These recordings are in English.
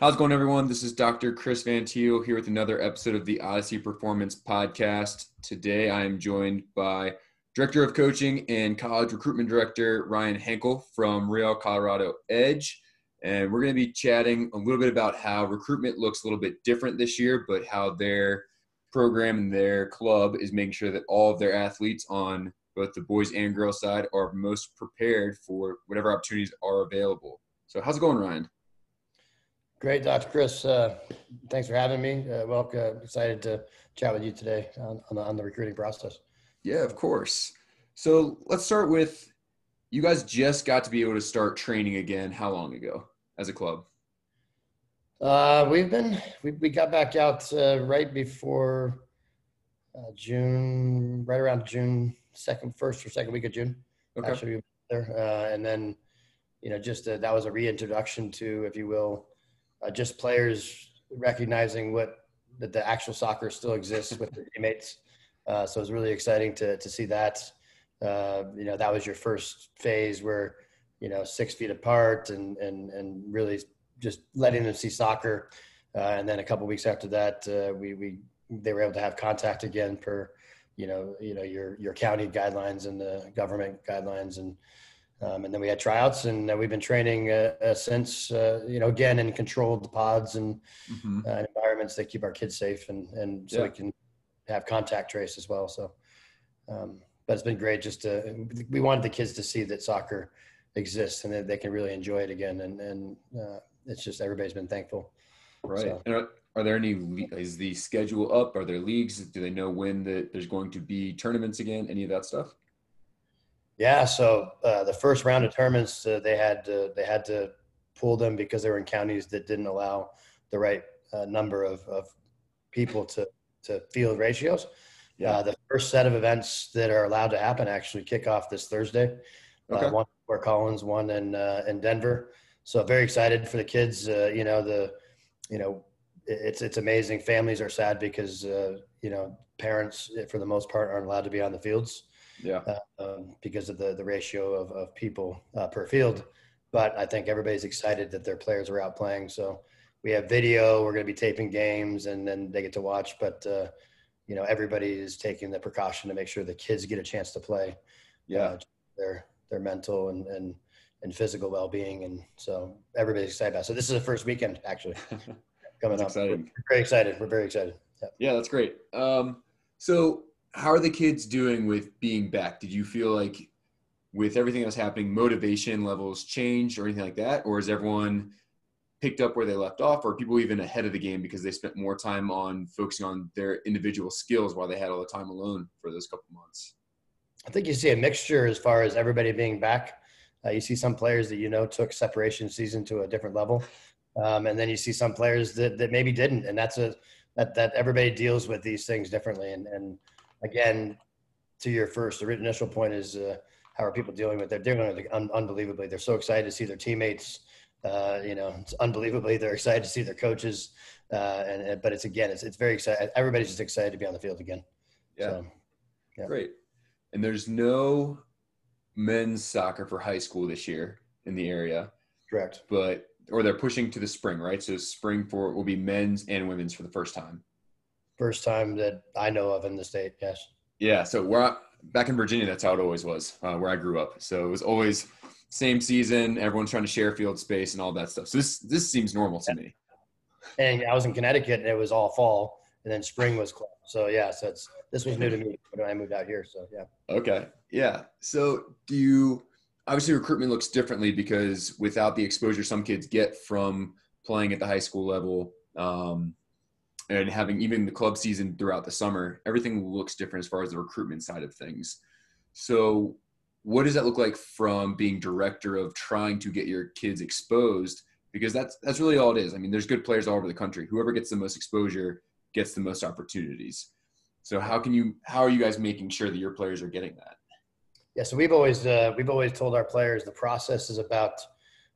How's it going, everyone? This is Dr. Chris Van Thiel here with another episode of the Odyssey Performance Podcast. Today, I am joined by Director of Coaching and College Recruitment Director Ryan Henkel from Real Colorado Edge. And we're going to be chatting a little bit about how recruitment looks a little bit different this year, but how their program and their club is making sure that all of their athletes on both the boys and girls side are most prepared for whatever opportunities are available. So, how's it going, Ryan? Great, Dr. Chris. Uh, thanks for having me. Uh, welcome. Excited to chat with you today on, on, the, on the recruiting process. Yeah, of course. So let's start with you guys just got to be able to start training again. How long ago as a club? Uh, we've been, we, we got back out uh, right before uh, June, right around June second, first or second week of June. Okay. Actually, there. Uh, and then, you know, just that was a reintroduction to, if you will, uh, just players recognizing what that the actual soccer still exists with their teammates. Uh, so it was really exciting to to see that. Uh, you know, that was your first phase where you know six feet apart and and and really just letting them see soccer. Uh, and then a couple weeks after that, uh, we we they were able to have contact again per you know you know your your county guidelines and the government guidelines and um, and then we had tryouts, and uh, we've been training uh, uh, since. Uh, you know, again in controlled pods and mm-hmm. Uh, environments that keep our kids safe, and and so yeah. we can have contact trace as well. So, um, but it's been great. Just to we wanted the kids to see that soccer exists and that they can really enjoy it again, and and uh, it's just everybody's been thankful. Right. So. Are, are there any? Is the schedule up? Are there leagues? Do they know when that there's going to be tournaments again? Any of that stuff? Yeah, so uh, the first round of tournaments, uh, they had to, they had to pull them because they were in counties that didn't allow the right uh, number of, of people to to field ratios. Yeah, uh, the first set of events that are allowed to happen actually kick off this Thursday. Uh, okay. one Fort Collins, one in uh, in Denver. So very excited for the kids. you know the, you know, it's it's amazing. Families are sad because you know parents, for the most part, aren't allowed to be on the fields yeah, uh, um, because of the the ratio of, of people uh, per field. But I think everybody's excited that their players are out playing. So we have video. We're going to be taping games, and then they get to watch. But uh, you know, everybody is taking the precaution to make sure the kids get a chance to play. Yeah, uh, their their mental and and and physical well being, and so everybody's excited about. It. So this is the first weekend actually coming up. Exciting. We're very excited. We're very excited. Yeah, yeah that's great. Um, so how are the kids doing with being back? Did you feel like with everything that's happening, motivation levels changed or anything like that? Or is everyone picked up where they left off or people even ahead of the game because they spent more time on focusing on their individual skills while they had all the time alone for those couple months? I think you see a mixture as far as everybody being back. Uh, you see some players that you know took separation season to a different level, um, and then you see some players that, that maybe didn't, and that's a that that everybody deals with these things differently. And and again, to your first the initial point is uh, how are people dealing with it? They're doing it un- unbelievably. They're so excited to see their teammates. Uh, you know, it's unbelievably they're excited to see their coaches. Uh, and, and, but it's again, it's it's very exciting. Everybody's just excited to be on the field again. Yeah. So, yeah. Great. And there's no men's soccer for high school this year in the area. Correct. But or they're pushing to the spring, right? So spring for will be men's and women's for the first time. First time that I know of in the state, yes. Yeah, so we're back in Virginia. That's how it always was, uh, where I grew up. So it was always same season. Everyone's trying to share field space and all that stuff. So this this seems normal to me. And I was in Connecticut, and it was all fall, and then spring was club. So yeah, so it's this was new to me when I moved out here. So yeah. Okay. Yeah. So do you? Obviously, recruitment looks differently because without the exposure some kids get from playing at the high school level, um, and having even the club season throughout the summer, everything looks different as far as the recruitment side of things. So, what does that look like from being director of trying to get your kids exposed? Because that's that's really all it is. I mean, there's good players all over the country. Whoever gets the most exposure gets the most opportunities. So, how can you? How are you guys making sure that your players are getting that? Yeah, so we've always uh, we've always told our players the process is about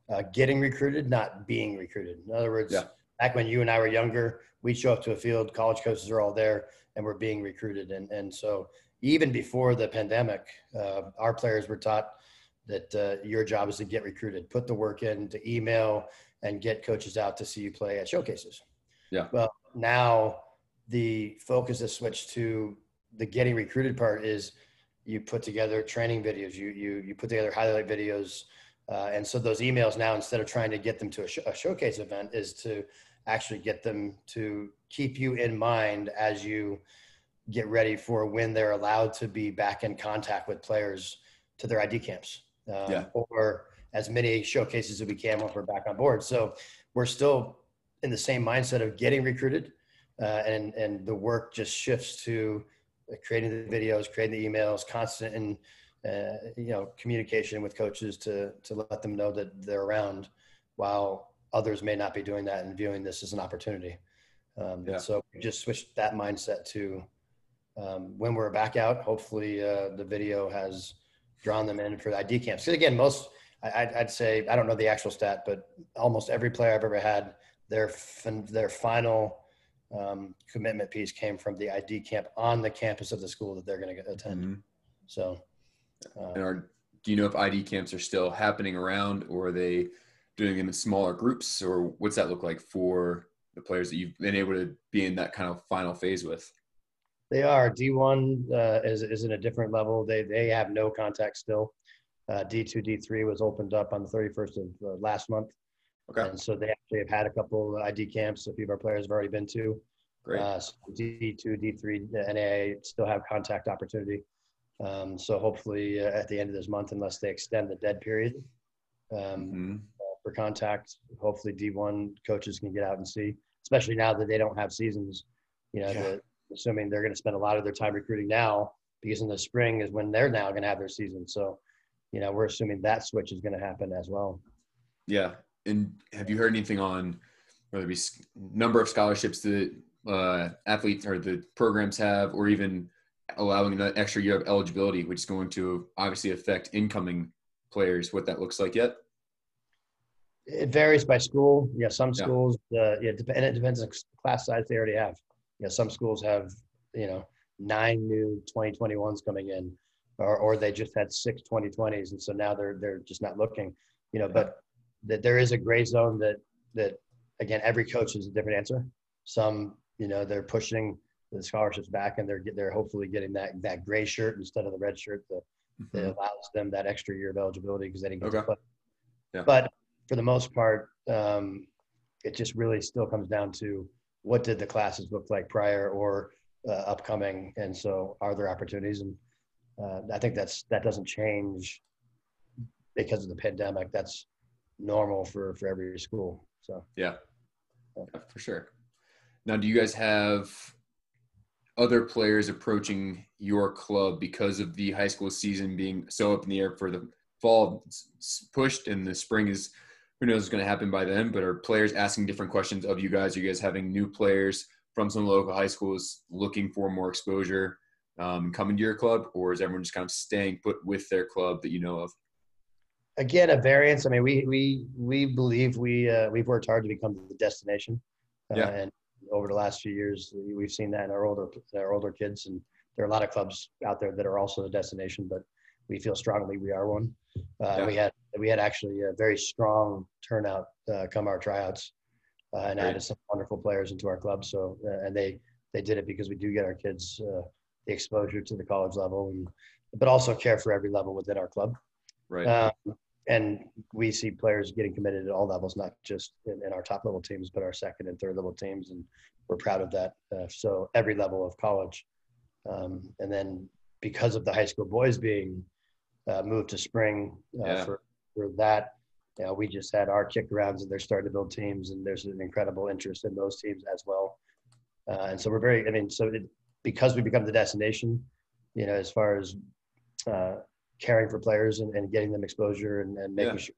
uh, getting recruited, not being recruited. In other words, yeah. Back when you and I were younger, we'd show up to a field, college coaches are all there, and we're being recruited. And and so even before the pandemic, uh, our players were taught that uh, your job is to get recruited, put the work in, to email and get coaches out to see you play at showcases. Yeah. Well, now the focus has switched to the getting recruited part is you put together training videos, you you you put together highlight videos, uh, and so those emails now instead of trying to get them to a, sh- a showcase event is to actually get them to keep you in mind as you get ready for when they're allowed to be back in contact with players to their ID camps um, Yeah. or as many showcases as we can once we're back on board. So we're still in the same mindset of getting recruited, uh, and and the work just shifts to creating the videos, creating the emails, constant and uh, you know communication with coaches to to let them know that they're around, while others may not be doing that and viewing this as an opportunity. Um, Yeah. So we just switched that mindset to um, when we're back out. Hopefully, uh, the video has drawn them in for the ID camps. Because again, most I, I'd, I'd say I don't know the actual stat, but almost every player I've ever had, their fin- their final um, commitment piece came from the ID camp on the campus of the school that they're going to attend. Mhm. So, And are do you know if ID camps are still happening around, or are they doing them in smaller groups, or what's that look like for the players that you've been able to be in that kind of final phase with? They are D1 uh, is is in a different level. They they have no contact still. Uh, D2 D3 was opened up on the 31st of uh, last month, Okay, and so they actually have had a couple ID camps. A few of our players have already been to. great. Uh, so D2 D3 the NAIA still have contact opportunity. Um, so hopefully uh, at the end of this month, unless they extend the dead period um, Mhm. for contact, hopefully D1 coaches can get out and see. Especially now that they don't have seasons, you know, Yeah. the, assuming they're going to spend a lot of their time recruiting now because in the spring is when they're now going to have their season. So, you know, we're assuming that switch is going to happen as well. Yeah. And have you heard anything on whether it be number of scholarships that uh, athletes or the programs have, or even allowing an extra year of eligibility, which is going to obviously affect incoming players? What that looks like yet? It varies by school. Yeah, some Yeah. schools, uh, yeah, and it depends on class size they already have. Yeah, some schools have, you know, nine new 2021s coming in, or, or they just had six 2020s, and so now they're they're just not looking, you know. But that there is a gray zone that that again every coach is a different answer. Some, you know, they're pushing the scholarships back, and they're they're hopefully getting that that gray shirt instead of the red shirt that, that Mhm. allows them that extra year of eligibility because they didn't get Okay. play. Yeah. But for the most part, um, it just really still comes down to what did the classes look like prior or uh, upcoming, and so are there opportunities? And uh, I think that's that doesn't change because of the pandemic. That's normal for for every school. So Yeah. Yeah, for sure. Now, do you guys have other players approaching your club because of the high school season being so up in the air for the fall pushed and the spring is who knows what's going to happen by then? But are players asking different questions of you guys? Are you guys having new players from some local high schools looking for more exposure um, coming to your club, or is everyone just kind of staying put with their club that you know of? again, a variance. I mean, we we we believe we uh, we've worked hard to become the destination. Uh, Yeah. And over the last few years, we've seen that in our older our older kids, and there are a lot of clubs out there that are also the destination. But we feel strongly we are one. Uh, Yeah. We had we had actually a very strong turnout uh, come our tryouts, uh, and Great. added some wonderful players into our club. So uh, and they they did it because we do get our kids uh, the exposure to the college level, and but also care for every level within our club. Right. Um, and we see players getting committed at all levels, not just in, in our top level teams, but our second and third level teams, and we're proud of that. Uh, so every level of college, um, and then because of the high school boys being uh, moved to spring uh, Yeah. for for that, you know, we just had our kick rounds, and they're starting to build teams, and there's an incredible interest in those teams as well. Uh, and so we're very, I mean, so it, because we become the destination, you know, as far as uh, caring for players and, and getting them exposure and, and making Yeah. sure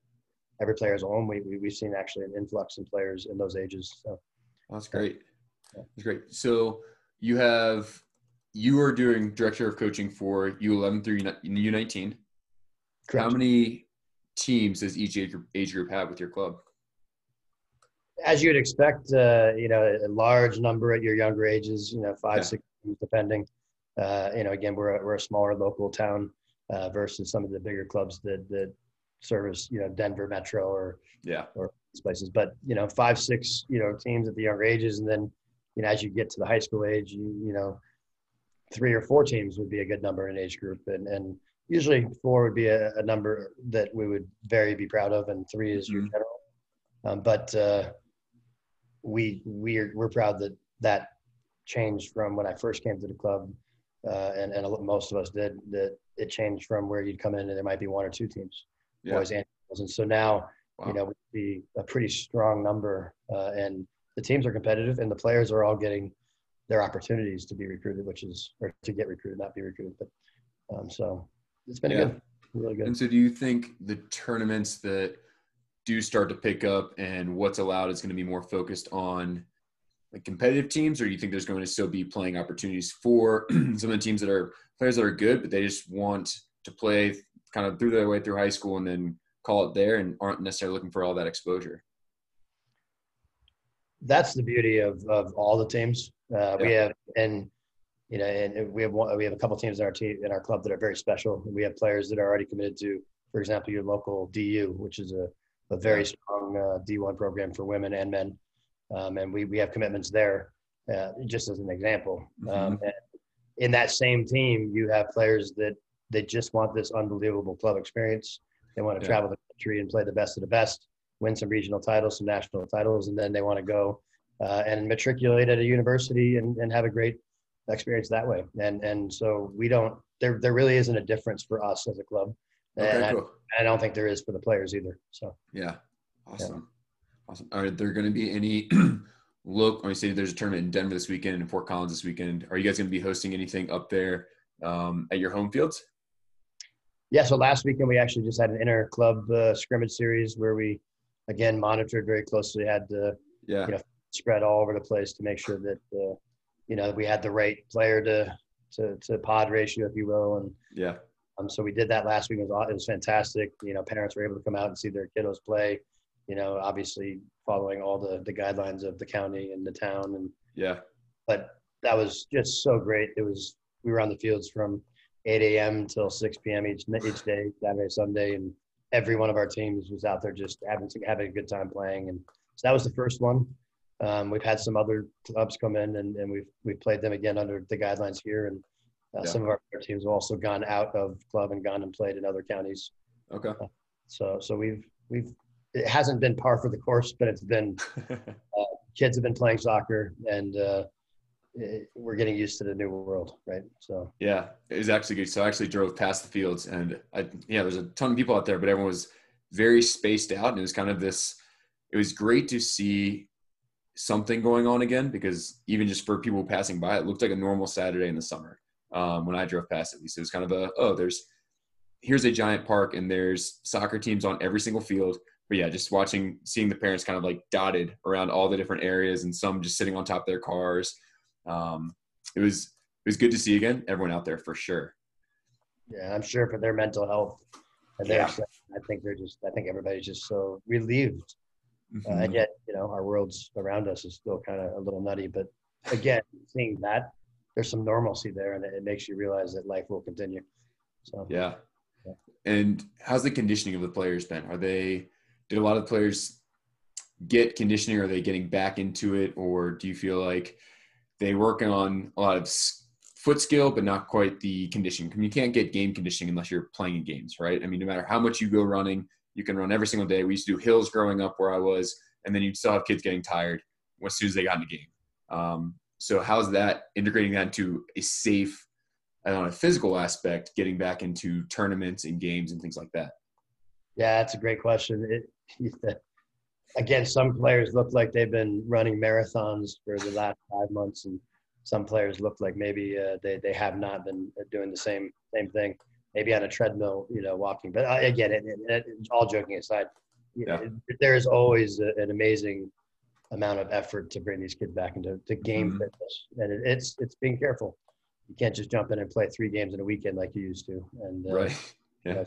every player is home. We, we, we've seen actually an influx in players in those ages. So That's great. That's great. So you have you are doing director of coaching for U11 through U19. How many teams does each age group, age group have with your club? As you'd expect, uh, you know, a large number at your younger ages, you know, five, Yeah. six, depending. Uh, you know, again, we're a, we're a smaller local town uh, versus some of the bigger clubs that that service, you know, Denver Metro or Yeah. or places. But you know, five, six, you know, teams at the younger ages, and then you know, as you get to the high school age, you you know, three or four teams would be a good number in age group, and and usually four would be a, a number that we would very be proud of, and three is mm-hmm. your general. Um, but uh, we we're we're proud that that changed from when I first came to the club, uh, and and most of us did that. It changed from where you'd come in and there might be one or two teams, yeah. boys and girls, and so now wow. you know we see a pretty strong number, uh, and the teams are competitive, and the players are all getting their opportunities to be recruited, which is or to get recruited, not be recruited. But um, so it's been yeah. good, really good. And so, do you think the tournaments that do start to pick up and what's allowed is going to be more focused on like competitive teams, or do you think there's going to still be playing opportunities for some of the teams that are players that are good, but they just want to play kind of through their way through high school and then call it there and aren't necessarily looking for all that exposure? That's the beauty of, of all the teams. Uh, yeah. We have, and you know, and we have one, we have a couple teams in our team in our club that are very special. We have players that are already committed to, for example, your local DU, which is a, a very strong uh, D1 program for women and men, um, and we we have commitments there. Uh, just as an example, mm-hmm. um, in that same team, you have players that they just want this unbelievable club experience. They want to yeah. travel the country and play the best of the best, win some regional titles, some national titles, and then they want to go uh, and matriculate at a university and, and have a great experience that way. And and so we don't there there really isn't a difference for us as a club. And okay, cool. I, I, don't think there is for the players either. So yeah, awesome, yeah. Awesome. Are there going to be any look? When you say there's a tournament in Denver this weekend and in Fort Collins this weekend, are you guys going to be hosting anything up there um, at your home fields? Yeah. So last weekend we actually just had an inner club uh, scrimmage series where we again monitored very closely. Had to yeah. You know, spread all over the place to make sure that uh, you know we had the right player to to to pod ratio, if you will, and yeah. Um, so we did that last week. It was, it was fantastic. You know, parents were able to come out and see their kiddos play. You know, obviously following all the the guidelines of the county and the town, and yeah. But that was just so great. It was we were on the fields from 8 a.m. until 6 p.m. each each day, Saturday, Sunday, and every one of our teams was out there just having having a good time playing. And so that was the first one. Um, we've had some other clubs come in and, and we've we've played them again under the guidelines here, and uh, yeah. some of our teams have also gone out of club and gone and played in other counties. Okay. Uh, so so we've we've it hasn't been par for the course, but it's been uh, kids have been playing soccer and uh, it, we're getting used to the new world, right? So yeah, it was actually good. So I actually drove past the fields and I yeah, there's a ton of people out there, but everyone was very spaced out and it was kind of this. It was great to see something going on again because even just for people passing by, it looked like a normal Saturday in the summer um, when I drove past at least. It was kind of a, oh, there's, here's a giant park and there's soccer teams on every single field. But yeah, just watching, seeing the parents kind of like dotted around all the different areas and some just sitting on top of their cars. Um, it was, it was good to see again, everyone out there for sure. Yeah, I'm sure for their mental health. And yeah. I think they're just, I think everybody's just so relieved Mm-hmm. Uh, and yet, you know, our worlds around us is still kind of a little nutty. But again, seeing that, there's some normalcy there, and it makes you realize that life will continue. So yeah. yeah. And how's the conditioning of the players been? Are they? Did a lot of the players get conditioning? Are they getting back into it, or do you feel like they working on a lot of foot skill, but not quite the conditioning? I mean, you can't get game conditioning unless you're playing games, right? I mean, no matter how much you go running, you can run every single day. We used to do hills growing up where I was, and then you'd still have kids getting tired as soon as they got in the game. Um, so how's that integrating that into a safe, and on a physical aspect, getting back into tournaments and games and things like that? Yeah, that's a great question. It, again, some players look like they've been running marathons for the last five months, and some players look like maybe uh, they they have not been doing the same same thing maybe on a treadmill, you know, walking. But uh, again, it, it, it, all joking aside, yeah. there is always a, an amazing amount of effort to bring these kids back into to game mm-hmm. fitness, and it's it's being careful. You can't just jump in and play three games in a weekend like you used to. And uh, right, yeah.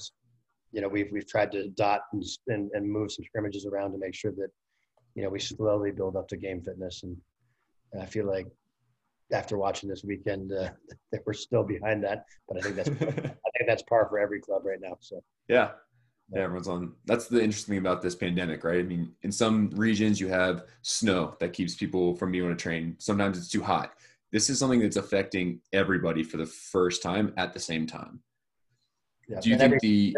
You know, we've we've tried to dot and, and and move some scrimmages around to make sure that you know we slowly build up to game fitness, and, and I feel like after watching this weekend uh, that we're still behind that. But I think that's I think that's par for every club right now. So yeah, Yeah, everyone's on. That's the interesting thing about this pandemic, right? I mean, in some regions you have snow that keeps people from being able to train. Sometimes it's too hot. This is something that's affecting everybody for the first time at the same time. Yeah, Do you think every, the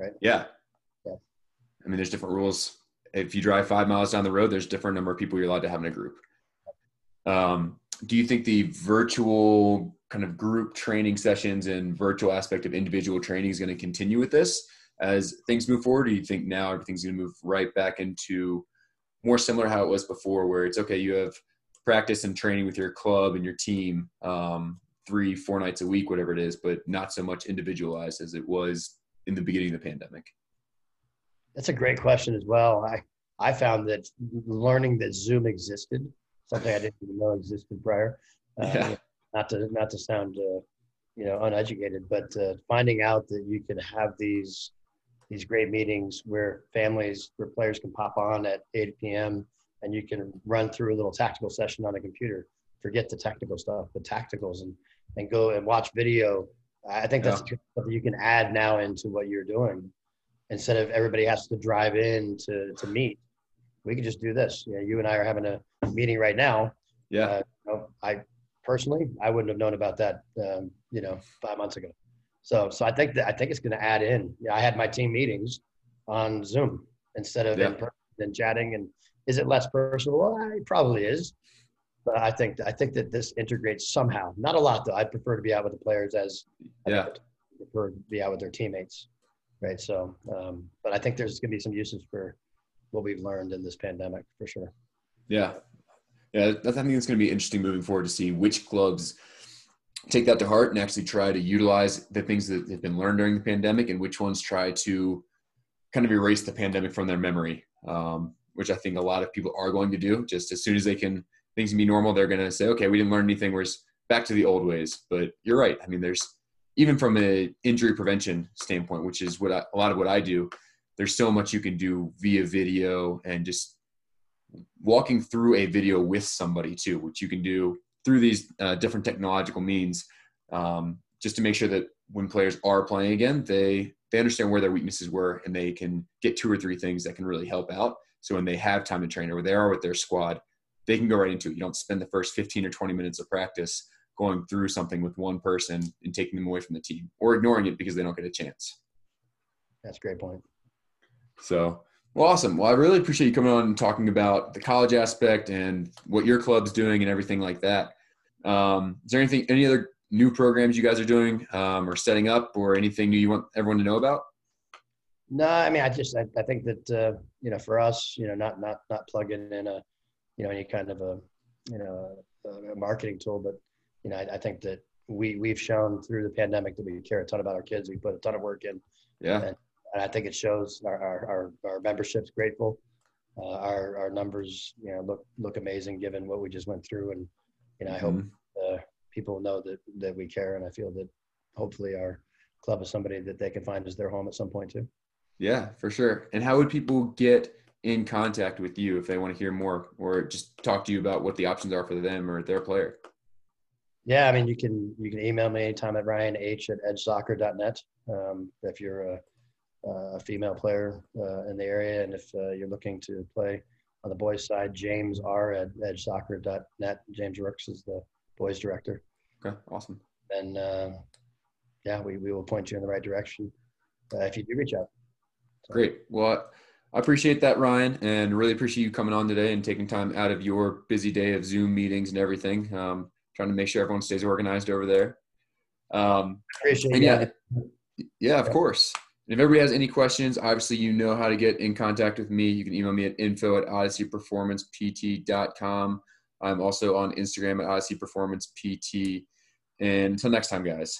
right? Yeah. Yeah. I mean, there's different rules. If you drive five miles down the road, there's different number of people you're allowed to have in a group. Um, do you think the virtual kind of group training sessions and virtual aspect of individual training is going to continue with this as things move forward? Do you think now everything's going to move right back into more similar how it was before, where it's okay, you have practice and training with your club and your team um, three, four nights a week, whatever it is, but not so much individualized as it was in the beginning of the pandemic? That's a great question as well. I, I found that learning that Zoom existed something I didn't even know existed prior. Uh, yeah. Not to not to sound uh, you know uneducated, but uh, finding out that you can have these these great meetings where families where players can pop on at 8 p.m. and you can run through a little tactical session on a computer. Forget the technical stuff, the tacticals, and and go and watch video. I think that's yeah. something you can add now into what you're doing instead of everybody has to drive in to to meet we could just do this. You know, you and I are having a meeting right now. Yeah. Uh, you know, I personally, I wouldn't have known about that, um, you know, five months ago. So, so I think that I think it's going to add in. Yeah, I had my team meetings on Zoom instead of yeah. in person and chatting. And is it less personal? Well, it probably is. But I think I think that this integrates somehow. Not a lot though. I prefer to be out with the players as yeah. I prefer to be out with their teammates, right? So, um, but I think there's going to be some uses for what we've learned in this pandemic for sure. Yeah. Yeah, I think it's going to be interesting moving forward to see which clubs take that to heart and actually try to utilize the things that have been learned during the pandemic and which ones try to kind of erase the pandemic from their memory, um, which I think a lot of people are going to do. Just as soon as they can, things can be normal, they're going to say, okay, we didn't learn anything. We're back to the old ways. But you're right. I mean, there's even from an injury prevention standpoint, which is what I, a lot of what I do, there's so much you can do via video and just walking through a video with somebody too, which you can do through these uh, different technological means, um, just to make sure that when players are playing again, they they understand where their weaknesses were and they can get two or three things that can really help out. So when they have time to train or they are with their squad, they can go right into it. You don't spend the first 15 or 20 minutes of practice going through something with one person and taking them away from the team or ignoring it because they don't get a chance. That's a great point. So, well, awesome. Well, I really appreciate you coming on and talking about the college aspect and what your club's doing and everything like that. Um, is there anything, any other new programs you guys are doing um, or setting up, or anything new you want everyone to know about? No, I mean, I just I, I think that uh, you know for us, you know, not not not plugging in a you know any kind of a you know a, a marketing tool, but you know I, I think that we we've shown through the pandemic that we care a ton about our kids. We put a ton of work in. Yeah. And, and I think it shows our our our, our membership's grateful. Uh, our our numbers, you know, look look amazing given what we just went through, and you know, I mm-hmm. hope uh, people know that that we care, and I feel that hopefully our club is somebody that they can find as their home at some point too. Yeah, for sure. And how would people get in contact with you if they want to hear more, or just talk to you about what the options are for them or their player? Yeah, I mean, you can you can email me anytime at ryan h at edgesoccer.net. Um, if you're a uh, a female player uh, in the area. And if uh, you're looking to play on the boys' side, James R at edgesoccer.net. James Rooks is the boys' director. Okay, awesome. And yeah, we, we will point you in the right direction if you do reach out. So. Great. Well, I appreciate that, Ryan, and really appreciate you coming on today and taking time out of your busy day of Zoom meetings and everything. Um, trying to make sure everyone stays organized over there. Um, appreciate yeah, yeah, of course. And if everybody has any questions, obviously you know how to get in contact with me. You can email me at info at odysseyperformancept.com. I'm also on Instagram at odysseyperformancept. And until next time, guys.